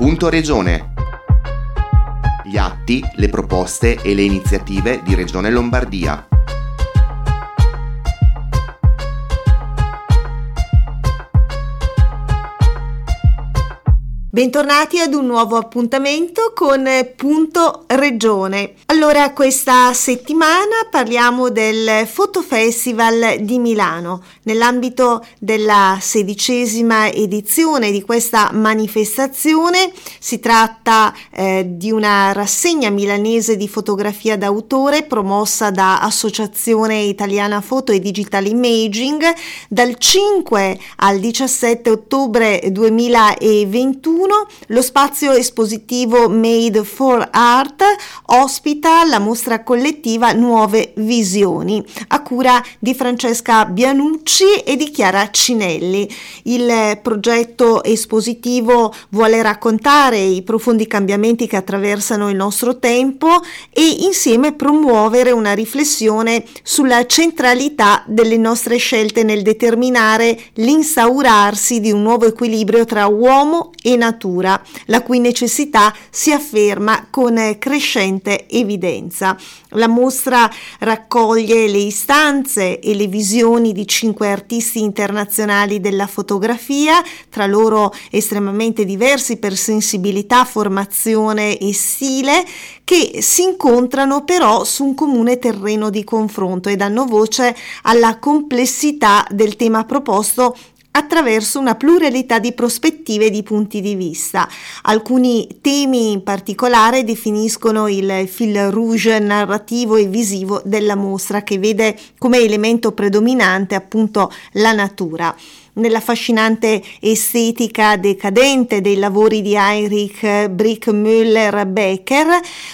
Punto Regione. Gli atti, le proposte e le iniziative di Regione Lombardia. Bentornati ad un nuovo appuntamento con Punto Regione. Allora, questa settimana parliamo del Fotofestival di Milano. Nell'ambito della sedicesima edizione di questa manifestazione si tratta eh, di una rassegna milanese di fotografia d'autore promossa da Associazione Italiana Foto e Digital Imaging dal 5 al 17 ottobre 2021 2021 lo spazio espositivo Made for Art ospita la mostra collettiva Nuove Visioni a cura di Francesca Bianucci e di Chiara Cinelli. Il progetto espositivo vuole raccontare i profondi cambiamenti che attraversano il nostro tempo e insieme promuovere una riflessione sulla centralità delle nostre scelte nel determinare l'instaurarsi di un nuovo equilibrio tra uomo e natura natura, la cui necessità si afferma con crescente evidenza. La mostra raccoglie le istanze e le visioni di cinque artisti internazionali della fotografia, tra loro estremamente diversi per sensibilità, formazione e stile, che si incontrano però su un comune terreno di confronto e danno voce alla complessità del tema proposto attraverso una pluralità di prospettive e di punti di vista. Alcuni temi in particolare definiscono il fil rouge narrativo e visivo della mostra che vede come elemento predominante appunto la natura nell'affascinante estetica decadente dei lavori di Heinrich Brickmüller Becker,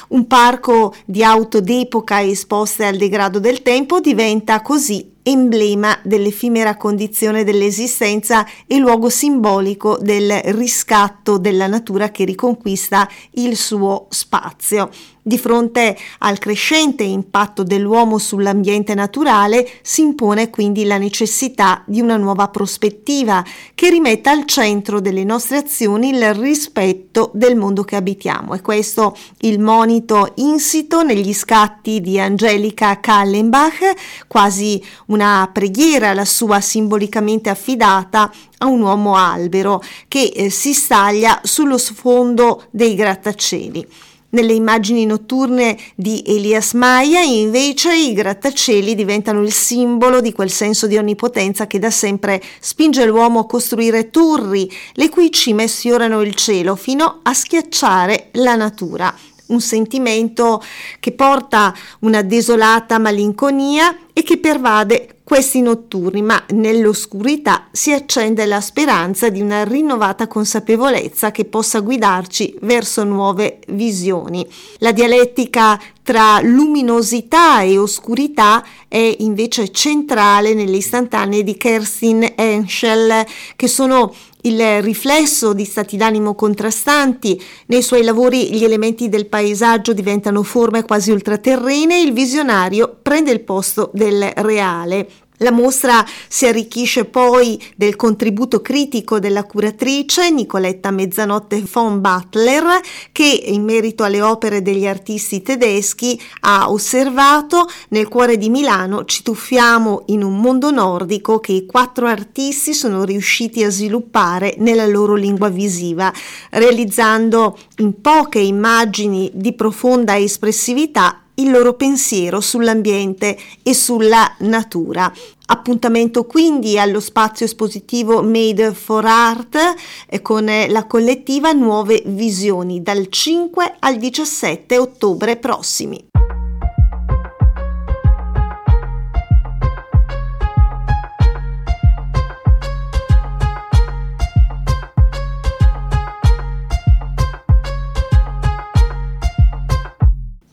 un parco di auto d'epoca esposte al degrado del tempo diventa così emblema dell'effimera condizione dell'esistenza e luogo simbolico del riscatto della natura che riconquista il suo spazio. Di fronte al crescente impatto dell'uomo sull'ambiente naturale si impone quindi la necessità di una nuova prospettiva che rimetta al centro delle nostre azioni il rispetto del mondo che abitiamo. E questo il monito insito negli scatti di Angelica Kallenbach, quasi una preghiera la sua simbolicamente affidata a un uomo albero che eh, si staglia sullo sfondo dei grattacieli. Nelle immagini notturne di Elias Maia, invece, i grattacieli diventano il simbolo di quel senso di onnipotenza che da sempre spinge l'uomo a costruire torri, le cui cime sfiorano il cielo fino a schiacciare la natura. Un sentimento che porta una desolata malinconia e che pervade questi notturni, ma nell'oscurità si accende la speranza di una rinnovata consapevolezza che possa guidarci verso nuove visioni. La dialettica tra luminosità e oscurità è invece centrale nelle istantanee di Kerstin Henschel, che sono il riflesso di stati d'animo contrastanti. Nei suoi lavori gli elementi del paesaggio diventano forme quasi ultraterrene e il visionario prende il posto del reale. La mostra si arricchisce poi del contributo critico della curatrice Nicoletta Mezzanotte von Butler che in merito alle opere degli artisti tedeschi ha osservato nel cuore di Milano ci tuffiamo in un mondo nordico che i quattro artisti sono riusciti a sviluppare nella loro lingua visiva realizzando in poche immagini di profonda espressività il loro pensiero sull'ambiente e sulla natura. Appuntamento quindi allo spazio espositivo Made for Art eh, con la collettiva Nuove Visioni dal 5 al 17 ottobre prossimi.